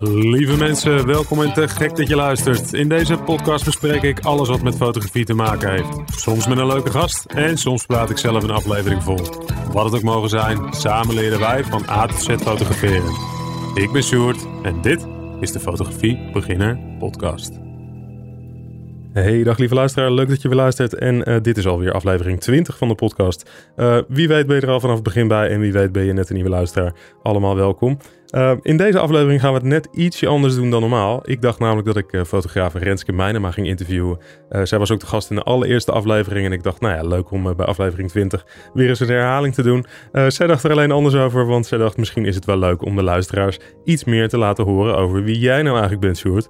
Lieve mensen, welkom en te gek dat je luistert. In deze podcast bespreek ik alles wat met fotografie te maken heeft. Soms met een leuke gast en soms praat ik zelf een aflevering vol. Wat het ook mogen zijn, samen leren wij van A tot Z fotograferen. Ik ben Sjoerd en dit is de Fotografie Beginner Podcast. Hey, dag lieve luisteraar. Leuk dat je weer luistert. En uh, dit is alweer aflevering 20 van de podcast. Uh, wie weet ben je er al vanaf het begin bij en wie weet ben je net een nieuwe luisteraar. Allemaal welkom. Uh, in deze aflevering gaan we het net ietsje anders doen dan normaal. Ik dacht namelijk dat ik fotograaf Renske Meijnema ging interviewen. zij was ook de gast in de allereerste aflevering. En ik dacht, nou ja, leuk om bij aflevering 20 weer eens een herhaling te doen. zij dacht er alleen anders over, want zij dacht misschien is het wel leuk om de luisteraars iets meer te laten horen over wie jij nou eigenlijk bent, Sjoerd.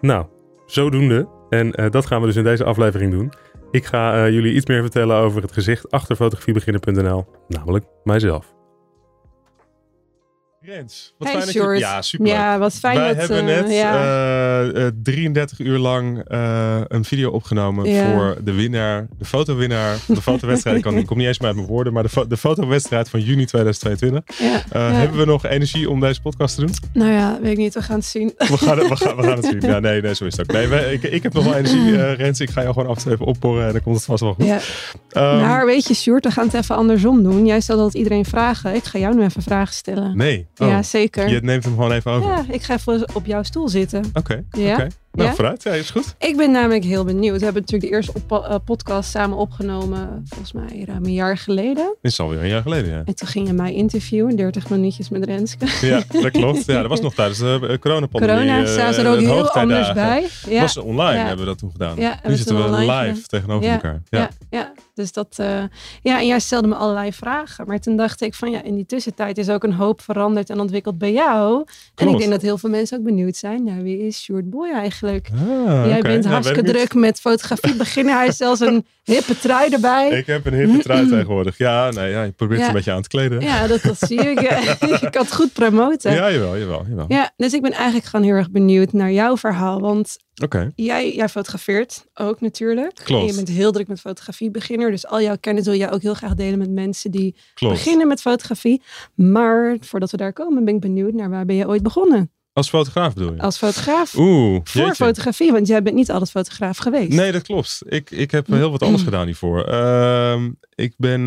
Nou, zodoende en uh, dat gaan we dus in deze aflevering doen. Ik ga uh, jullie iets meer vertellen over het gezicht achter fotografiebeginner.nl, namelijk mijzelf. Rens, wat hey, fijn dat je... Ja, super. Ja, wat fijn Wij dat... hebben uh, net ja. Uh, 33 uur lang uh, een video opgenomen ja. voor de winnaar, de fotowinnaar van de fotowedstrijd. ik, kan, ik kom niet eens meer uit mijn woorden, maar de, fo de fotowedstrijd van juni 2022. Ja, hebben we nog energie om deze podcast te doen? Nou ja, weet ik niet. We gaan het zien. We gaan, we gaan, we gaan het zien. Ja, nee, nee, zo is het ook. Nee, wij, ik, ik heb nog wel energie, Rens. Ik ga jou gewoon af en toe even opporren en dan komt het vast wel goed. Ja. Um, maar weet je, Sjoerd, we gaan het even andersom doen. Jij stelt altijd iedereen vragen. Ik ga jou nu even vragen stellen. Nee. Oh. Ja, zeker. Je neemt hem gewoon even over. Ja, ik ga even op jouw stoel zitten. Oké, okay, ja? Okay. Nou, ja? vooruit. Ja, is goed. Ik ben namelijk heel benieuwd. We hebben natuurlijk de eerste uh, podcast samen opgenomen, volgens mij ruim een jaar geleden. Is alweer een jaar geleden, ja. En toen ging je mij interviewen, 30 minuutjes met Renske. Ja, dat klopt. Ja, dat was nog tijdens de uh, coronapandemie. Corona zaten ze er ook heel anders bij. Ja. was online, ja. hebben we dat toen gedaan. Ja, nu zitten we live tegenover elkaar. Ja, ja. Dus dat, uh, ja, en jij stelde me allerlei vragen. Maar toen dacht ik van ja, in die tussentijd is ook een hoop veranderd en ontwikkeld bij jou. Klopt. En ik denk dat heel veel mensen ook benieuwd zijn. Nou, wie is Short Boy eigenlijk? Ah, jij okay. bent nou, hartstikke druk met fotografie beginnen. Hij is zelfs een hippe trui erbij. Ik heb een hippe trui tegenwoordig. Ja, nee, ja, je probeert ja. een beetje aan te kleden. Ja, dat, dat zie ik. ik kan het goed promoten. Ja, jawel, jawel, jawel. Ja, dus ik ben eigenlijk gewoon heel erg benieuwd naar jouw verhaal. Want Okay. Jij, jij fotografeert ook natuurlijk. Klopt. En je bent heel druk met fotografie beginner. Dus al jouw kennis wil jij ook heel graag delen met mensen die Klopt. beginnen met fotografie. Maar voordat we daar komen, ben ik benieuwd naar waar ben je ooit begonnen? Als fotograaf bedoel je? Als fotograaf. Oeh, voor jeetje. fotografie, want jij bent niet altijd fotograaf geweest. Nee, dat klopt. Ik, ik heb heel wat anders gedaan hiervoor. Uh, ik ben uh,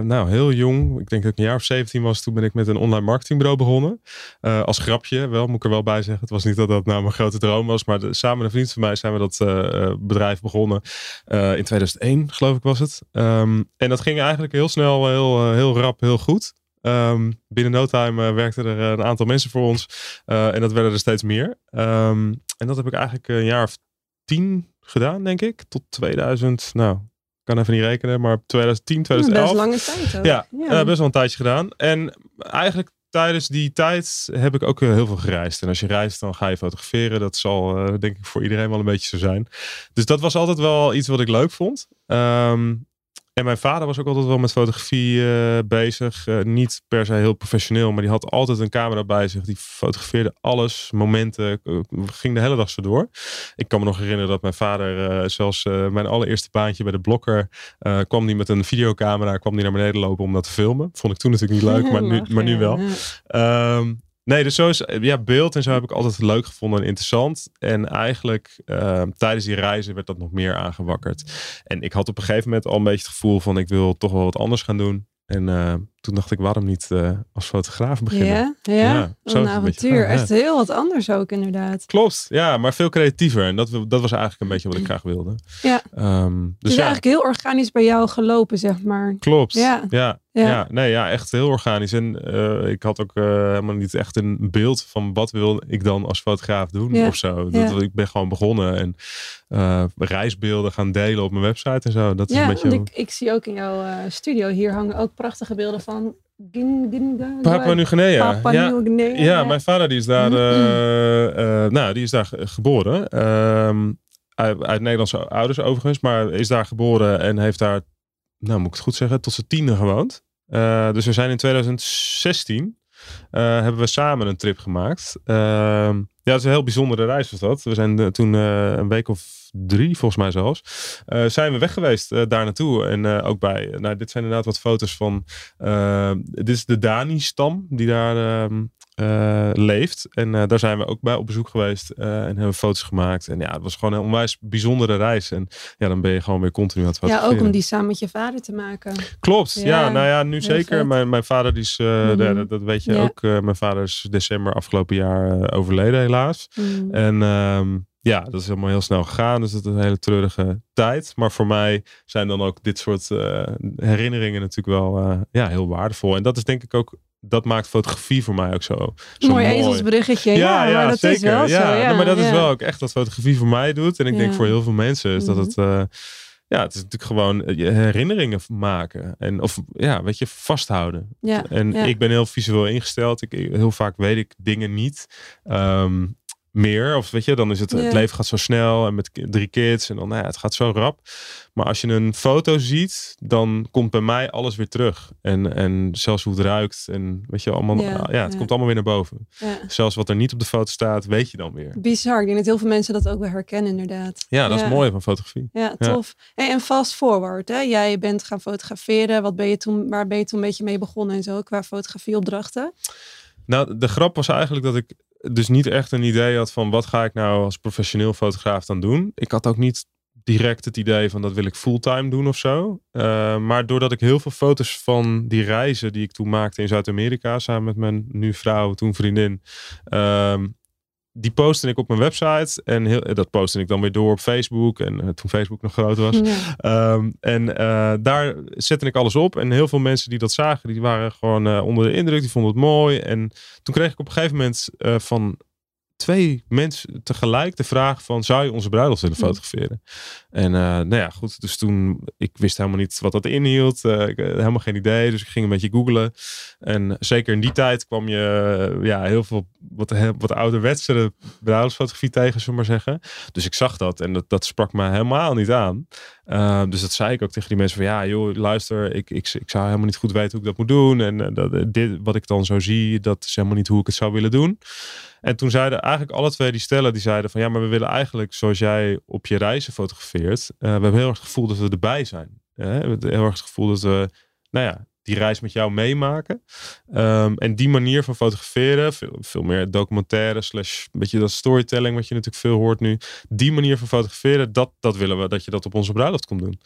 nou heel jong. Ik denk dat ik een jaar of 17 was. Toen ben ik met een online marketingbureau begonnen. Uh, als grapje, wel moet ik er wel bij zeggen. Het was niet dat dat nou mijn grote droom was. Maar de, samen met een vriend van mij zijn we dat uh, bedrijf begonnen. in 2001 geloof ik was het. Um, en dat ging eigenlijk heel snel, heel, heel rap, heel goed. Um, binnen no time uh, werkten er een aantal mensen voor ons. Uh, en dat werden er steeds meer. Um, en dat heb ik eigenlijk een jaar of tien gedaan, denk ik. Tot 2000, nou, kan even niet rekenen, maar 2010, 2011. Best lange tijd hoor. Ja, ja. Best wel een tijdje gedaan. En eigenlijk tijdens die tijd heb ik ook heel veel gereisd. En als je reist, dan ga je fotograferen. Dat zal denk ik voor iedereen wel een beetje zo zijn. Dus dat was altijd wel iets wat ik leuk vond. Um, en mijn vader was ook altijd wel met fotografie uh, bezig. Uh, niet per se heel professioneel, maar die had altijd een camera bij zich. Die fotografeerde alles, momenten, uh, ging de hele dag zo door. Ik kan me nog herinneren dat mijn vader, zelfs mijn allereerste baantje bij de blokker, kwam die met een videocamera, kwam die naar beneden lopen om dat te filmen. Vond ik toen natuurlijk niet leuk, maar nu, maar nu wel. Um, Nee, dus zo is ja, beeld en zo heb ik altijd leuk gevonden en interessant. En eigenlijk uh, tijdens die reizen werd dat nog meer aangewakkerd. En ik had op een gegeven moment al een beetje het gevoel van ik wil toch wel wat anders gaan doen. En uh, toen dacht ik, waarom niet uh, als fotograaf beginnen? Ja, ja. ja zo een avontuur. Een Echt heel wat anders ook inderdaad. Klopt, ja, maar veel creatiever. En dat, dat was eigenlijk een beetje wat ik graag wilde. Ja. Um, dus is ja. eigenlijk heel organisch bij jou gelopen, zeg maar. Klopt, ja. ja. Ja. nee, ja, echt heel organisch. En uh, ik had ook uh, helemaal niet echt een beeld van wat wil ik dan als fotograaf doen of zo. Dat. Ik ben gewoon begonnen en reisbeelden gaan delen op mijn website en zo. Dat is een beetje... ik, ik zie ook in jouw eh, studio hier hangen ook prachtige beelden van Gin, Papua Nieuw-Guinea. Papua ja. Nieuw-Guinea. Ja, mijn vader die is daar, eh, eh, nou, die is daar ge- geboren. Ehm, uit, uit Nederlandse ouders overigens, maar is daar geboren en heeft daar, nou moet ik het goed zeggen, tot zijn tiende gewoond. Eh, dus we zijn in 2016, eh, hebben we samen een trip gemaakt. Ehm, ja, het is een heel bijzondere reis was dat. We zijn eh, toen eh, een week of drie, volgens mij zelfs, eh, zijn we weg geweest eh, daar naartoe. En eh, ook bij, nou dit zijn inderdaad wat foto's van, eh, dit is de Dani-stam die daar ehm, uh, leeft. En uh, daar zijn we ook bij op bezoek geweest uh, en hebben foto's gemaakt. En ja, het was gewoon een onwijs bijzondere reis. En ja, dan ben je gewoon weer continu aan het fotograferen. Ja, ook om die samen met je vader te maken. Klopt, ja, ja nou ja, nu zeker. Mijn, mijn vader die is, mm -hmm. dat, dat, weet je ja. ook, mijn vader is december afgelopen jaar overleden helaas. Mm. En um, ja, dat is helemaal heel snel gegaan. Dus dat is een hele treurige tijd. Maar voor mij zijn dan ook dit soort uh, herinneringen natuurlijk wel uh, ja, heel waardevol. En dat is denk ik ook dat maakt fotografie voor mij ook zo. zo mooi ezelsbruggetje. Ja, ja, ja, dat zeker. Is wel ja, zo, ja, maar dat is wel ook echt wat fotografie voor mij doet. En ik denk voor heel veel mensen is dat het. Uh, ja, het is natuurlijk gewoon je herinneringen maken. En of ja, weet je, vasthouden. Ja, en ik ben heel visueel ingesteld. Ik, heel vaak weet ik dingen niet. Um, meer. Of weet je, dan is het, het leven gaat zo snel en met drie kids en dan, nou ja, het gaat zo rap. Maar als je een foto ziet, dan komt bij mij alles weer terug. En, en zelfs hoe het ruikt en weet je, allemaal, ja, ja het komt allemaal weer naar boven. Zelfs wat er niet op de foto staat, weet je dan weer. Bizar. Ik denk dat heel veel mensen dat ook weer herkennen, inderdaad. Ja, dat is mooi van fotografie. Ja, tof. Hey, en fast forward, hè? jij bent gaan fotograferen. Wat ben je toen, waar ben je toen een beetje mee begonnen en zo qua fotografieopdrachten? Nou, de grap was eigenlijk dat ik dus niet echt een idee had van wat ga ik nou als professioneel fotograaf dan doen. Ik had ook niet direct het idee van dat wil ik fulltime doen of zo. Uh, maar doordat ik heel veel foto's van die reizen die ik toen maakte in Zuid-Amerika samen met mijn nu vrouw, toen vriendin, uh, die postte ik op mijn website. En heel, dat postte ik dan weer door op Facebook. En uh, toen Facebook nog groot was. Ja. Um, en uh, daar zette ik alles op. En heel veel mensen die dat zagen, die waren gewoon uh, onder de indruk. Die vonden het mooi. En toen kreeg ik op een gegeven moment van twee mensen tegelijk de vraag van zou je onze bruiloft willen fotograferen? En uh, nou ja, goed. Dus toen, ik wist helemaal niet wat dat inhield. Uh, ik had helemaal geen idee. Dus ik ging een beetje googlen. En zeker in die tijd kwam je ja, heel veel wat, wat ouderwetse bruiloftsfotografie tegen, zullen maar zeggen. Dus ik zag dat en dat, dat sprak me helemaal niet aan. Uh, dus dat zei ik ook tegen die mensen van ja, joh, luister, ik, ik, ik zou helemaal niet goed weten hoe ik dat moet doen. En dat, dit, wat ik dan zo zie, dat is helemaal niet hoe ik het zou willen doen. En toen zeiden eigenlijk alle twee die stellen, die zeiden van ja, maar we willen eigenlijk zoals jij op je reizen fotografeert. Uh, we hebben heel erg het gevoel dat we erbij zijn. Uh, we hebben heel erg het gevoel dat we, nou ja, die reis met jou meemaken. Um, en die manier van fotograferen, veel, veel meer documentaire slash een beetje dat storytelling wat je natuurlijk veel hoort nu. Die manier van fotograferen, dat, dat willen we dat je dat op onze bruiloft komt doen.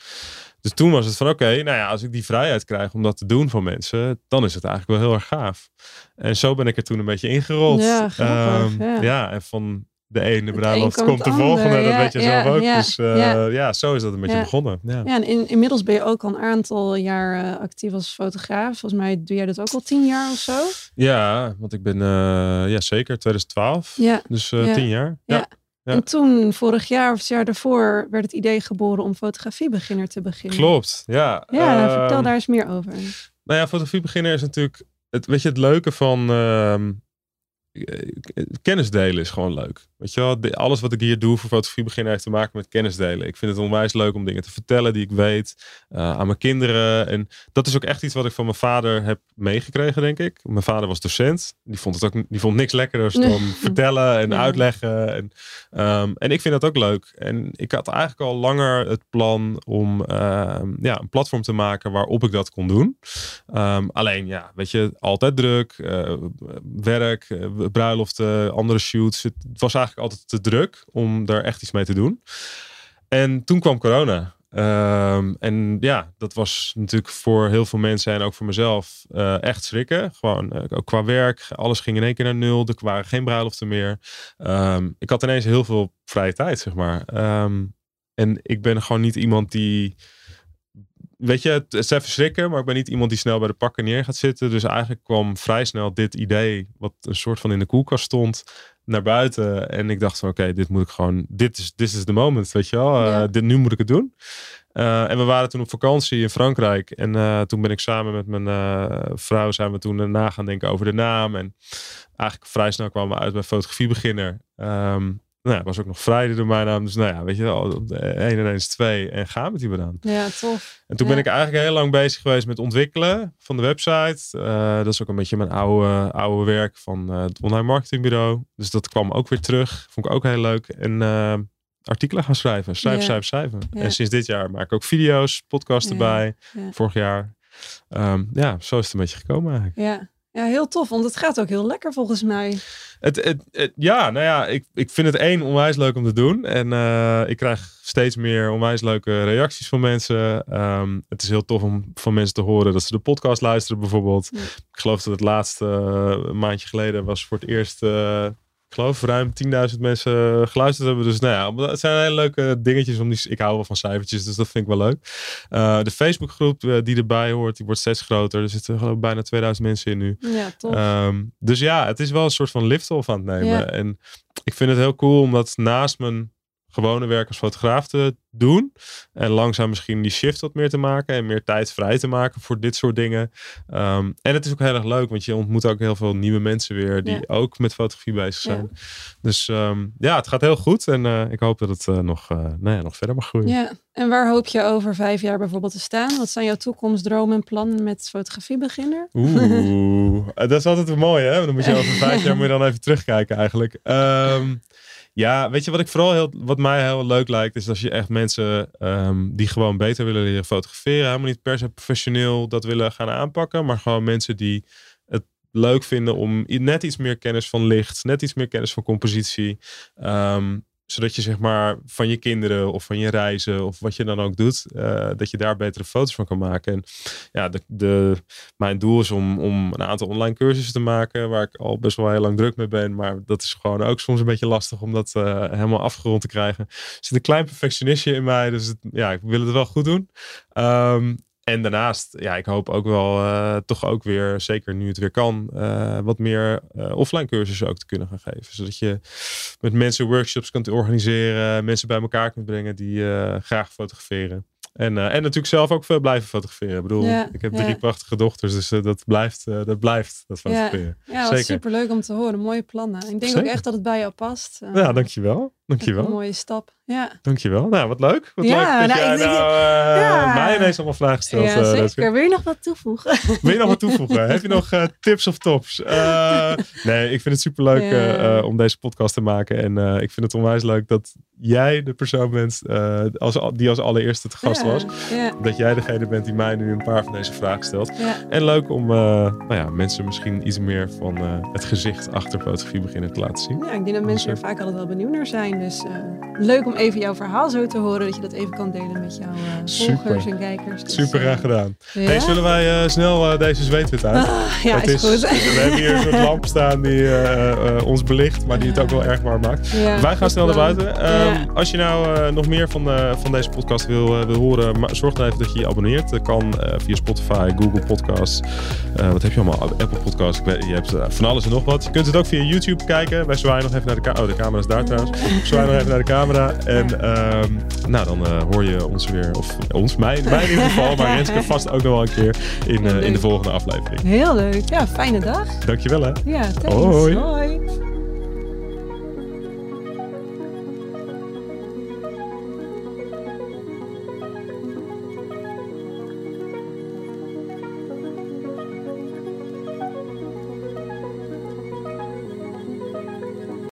Dus toen was het van oké, okay, nou ja, als ik die vrijheid krijg om dat te doen voor mensen, dan is het eigenlijk wel heel erg gaaf. En zo ben ik er toen een beetje ingerold. Ja, grappig, um, ja. ja, en van de ene bruiloft komt de volgende. dat weet je zelf ook. dus uh, ja. zo is dat een beetje begonnen. Ja, ja en in, inmiddels ben je ook al een aantal jaar uh, actief als fotograaf. Volgens mij doe jij dat ook al tien jaar of zo. Ja, want ik ben uh, ja, zeker 2012. Ja. Dus tien jaar. Ja. En toen, vorig jaar of het jaar daarvoor, werd het idee geboren om fotografiebeginner te beginnen. Klopt, ja. Ja, nou, vertel daar eens meer over. Nou ja, fotografiebeginner is natuurlijk... Het, weet je, het leuke van... Uh, kennis delen is gewoon leuk. Weet je wel, alles wat ik hier doe voor fotografie beginnen heeft te maken met kennis delen. Ik vind het onwijs leuk om dingen te vertellen die ik weet uh, aan mijn kinderen. En dat is ook echt iets wat ik van mijn vader heb meegekregen, denk ik. Mijn vader was docent. Die vond het ook die vond niks lekkerder dan vertellen en uitleggen. En, um, en ik vind dat ook leuk. En ik had eigenlijk al langer het plan om uh, ja, een platform te maken waarop ik dat kon doen. Um, alleen ja, weet je, altijd druk, uh, werk, bruiloften, andere shoots. Het was eigenlijk altijd te druk om daar echt iets mee te doen. En toen kwam corona. Um, en ja, dat was natuurlijk voor heel veel mensen en ook voor mezelf uh, echt schrikken. Gewoon uh, ook qua werk. Alles ging in één keer naar nul. Er waren geen bruiloften meer. Um, ik had ineens heel veel vrije tijd, zeg maar. Um, en ik ben gewoon niet iemand die weet je, het is even schrikken, maar ik ben niet iemand die snel bij de pakken neer gaat zitten. Dus eigenlijk kwam vrij snel dit idee, wat een soort van in de koelkast stond, naar buiten. En ik dacht van oké, dit moet ik gewoon, dit is, this is the moment, weet je wel. Uh, dit, nu moet ik het doen. Uh, en we waren toen op vakantie in Frankrijk. En uh, toen ben ik samen met mijn vrouw, zijn we toen na gaan denken over de naam. En eigenlijk vrij snel kwamen we uit bij fotografiebeginner. Um, nou, was ook nog Friday door mijn naam. Dus nou ja, weet je wel, 1 en 1 is 2 en gaan met die banaan. Ja, tof. En toen ja. ben ik eigenlijk heel lang bezig geweest met ontwikkelen van de website. Uh, dat is ook een beetje mijn oude, oude werk van uh, het online marketingbureau. Dus dat kwam ook weer terug. Vond ik ook heel leuk. En uh, artikelen gaan schrijven. Schrijven, ja. schrijven, schrijven. Ja. En sinds dit jaar maak ik ook video's, podcasts erbij. Vorig jaar. Um, ja, zo is het een beetje gekomen eigenlijk. Ja. Ja, heel tof, want het gaat ook heel lekker volgens mij. Het, het, ja, nou ja, ik, ik vind het één onwijs leuk om te doen. En uh, ik krijg steeds meer onwijs leuke reacties van mensen. Um, het is heel tof om van mensen te horen dat ze de podcast luisteren bijvoorbeeld. Ja. Ik geloof dat het laatste uh, maandje geleden was voor het eerst... Uh, ik geloof ruim 10.000 mensen geluisterd hebben. Dus nou ja, het zijn hele leuke dingetjes. Om die, ik hou wel van cijfertjes, dus dat vind ik wel leuk. Uh, de Facebookgroep uh, die erbij hoort, die wordt steeds groter. Er zitten geloof ik bijna 2000 mensen in nu. Ja, tof. Um, dus ja, het is wel een soort van lift-off aan het nemen. Ja. En ik vind het heel cool omdat naast mijn gewone werk als fotograaf te doen. En langzaam misschien die shift wat meer te maken. En meer tijd vrij te maken voor dit soort dingen. Um, en het is ook heel erg leuk, want je ontmoet ook heel veel nieuwe mensen weer. Die ja. ook met fotografie bezig zijn. Ja. Dus um, ja, het gaat heel goed. En uh, ik hoop dat het uh, nog, uh, nou ja, nog verder mag groeien. Ja, en waar hoop je over vijf jaar bijvoorbeeld te staan? Wat zijn jouw toekomstdromen en plannen met fotografiebeginner? Oeh, dat is altijd een mooi hè? Dan moet je over vijf jaar moet je dan even terugkijken eigenlijk. Um, ja, weet je wat ik vooral heel, wat mij heel leuk lijkt, is als je echt mensen um, die gewoon beter willen leren fotograferen, helemaal niet per se professioneel dat willen gaan aanpakken, maar gewoon mensen die het leuk vinden om net iets meer kennis van licht, net iets meer kennis van compositie, um, zodat je zeg maar van je kinderen of van je reizen of wat je dan ook doet, uh, dat je daar betere foto's van kan maken. En ja, de, de, mijn doel is om, om een aantal online cursussen te maken, waar ik al best wel heel lang druk mee ben. Maar dat is gewoon ook soms een beetje lastig om dat uh, helemaal afgerond te krijgen. Er zit een klein perfectionistje in mij, dus ja, ik wil het wel goed doen. Um, en daarnaast, ja, ik hoop ook wel uh, toch ook weer, zeker nu het weer kan, uh, wat meer uh, offline cursussen ook te kunnen gaan geven. Zodat je met mensen workshops kunt organiseren, mensen bij elkaar kunt brengen die graag fotograferen. En, en natuurlijk zelf ook veel blijven fotograferen. Ik bedoel, ja, ik heb ja. drie prachtige dochters, dus dat blijft, dat blijft, dat fotograferen. Ja, ja Zeker. superleuk om te horen. Mooie plannen. Ik denk Zeker. ook echt dat het bij jou past. ja, dankjewel. Dankjewel. Een mooie stap. Ja. Dankjewel. Nou, wat leuk. Wat ja, leuk dat nou, jij nou ja. mij ineens allemaal vragen stelt. Ja, zeker. Wil je nog wat toevoegen? Wil je nog wat toevoegen? Heb je nog tips of tops? nee, ik vind het superleuk ja. om deze podcast te maken. En ik vind het onwijs leuk dat jij de persoon bent als, die als allereerste te gast was. Ja. Dat jij degene bent die mij nu een paar van deze vragen stelt. Ja. En leuk om uh, nou ja, mensen misschien iets meer van uh, het gezicht achter fotografie beginnen te laten zien. Ja, ik denk dat mensen er vaak altijd wel benieuwd naar zijn. Dus uh, leuk om even jouw verhaal zo te horen. Dat je dat even kan delen met jouw volgers en kijkers. Dus, Super graag gedaan. Ja? Hey, zullen wij snel deze zweetwit uit? Ah, ja, is, is, goed. We hebben hier een soort lamp staan die ons belicht, maar die het ook wel erg warm maakt. Ja, wij gaan snel naar buiten. Um, als je nou nog meer van, van deze podcast wil, wil horen, maar zorg dan even dat je je abonneert. Dat kan uh, via Spotify, Google Podcasts. Uh, wat heb je allemaal? Apple Podcasts. Je hebt uh, van alles en nog wat. Je kunt het ook via YouTube kijken. Wij zwaaien nog even naar de camera. Oh, de camera is daar trouwens. We zwaaien nog even naar de camera. En nou, dan hoor je ons weer. Of ons, mij, mij in ieder geval. Maar Renske vast ook nog wel een keer in, in de volgende aflevering. Heel leuk. Ja, fijne dag. Dankjewel hè. Ja, thanks. Hoi. Hoi.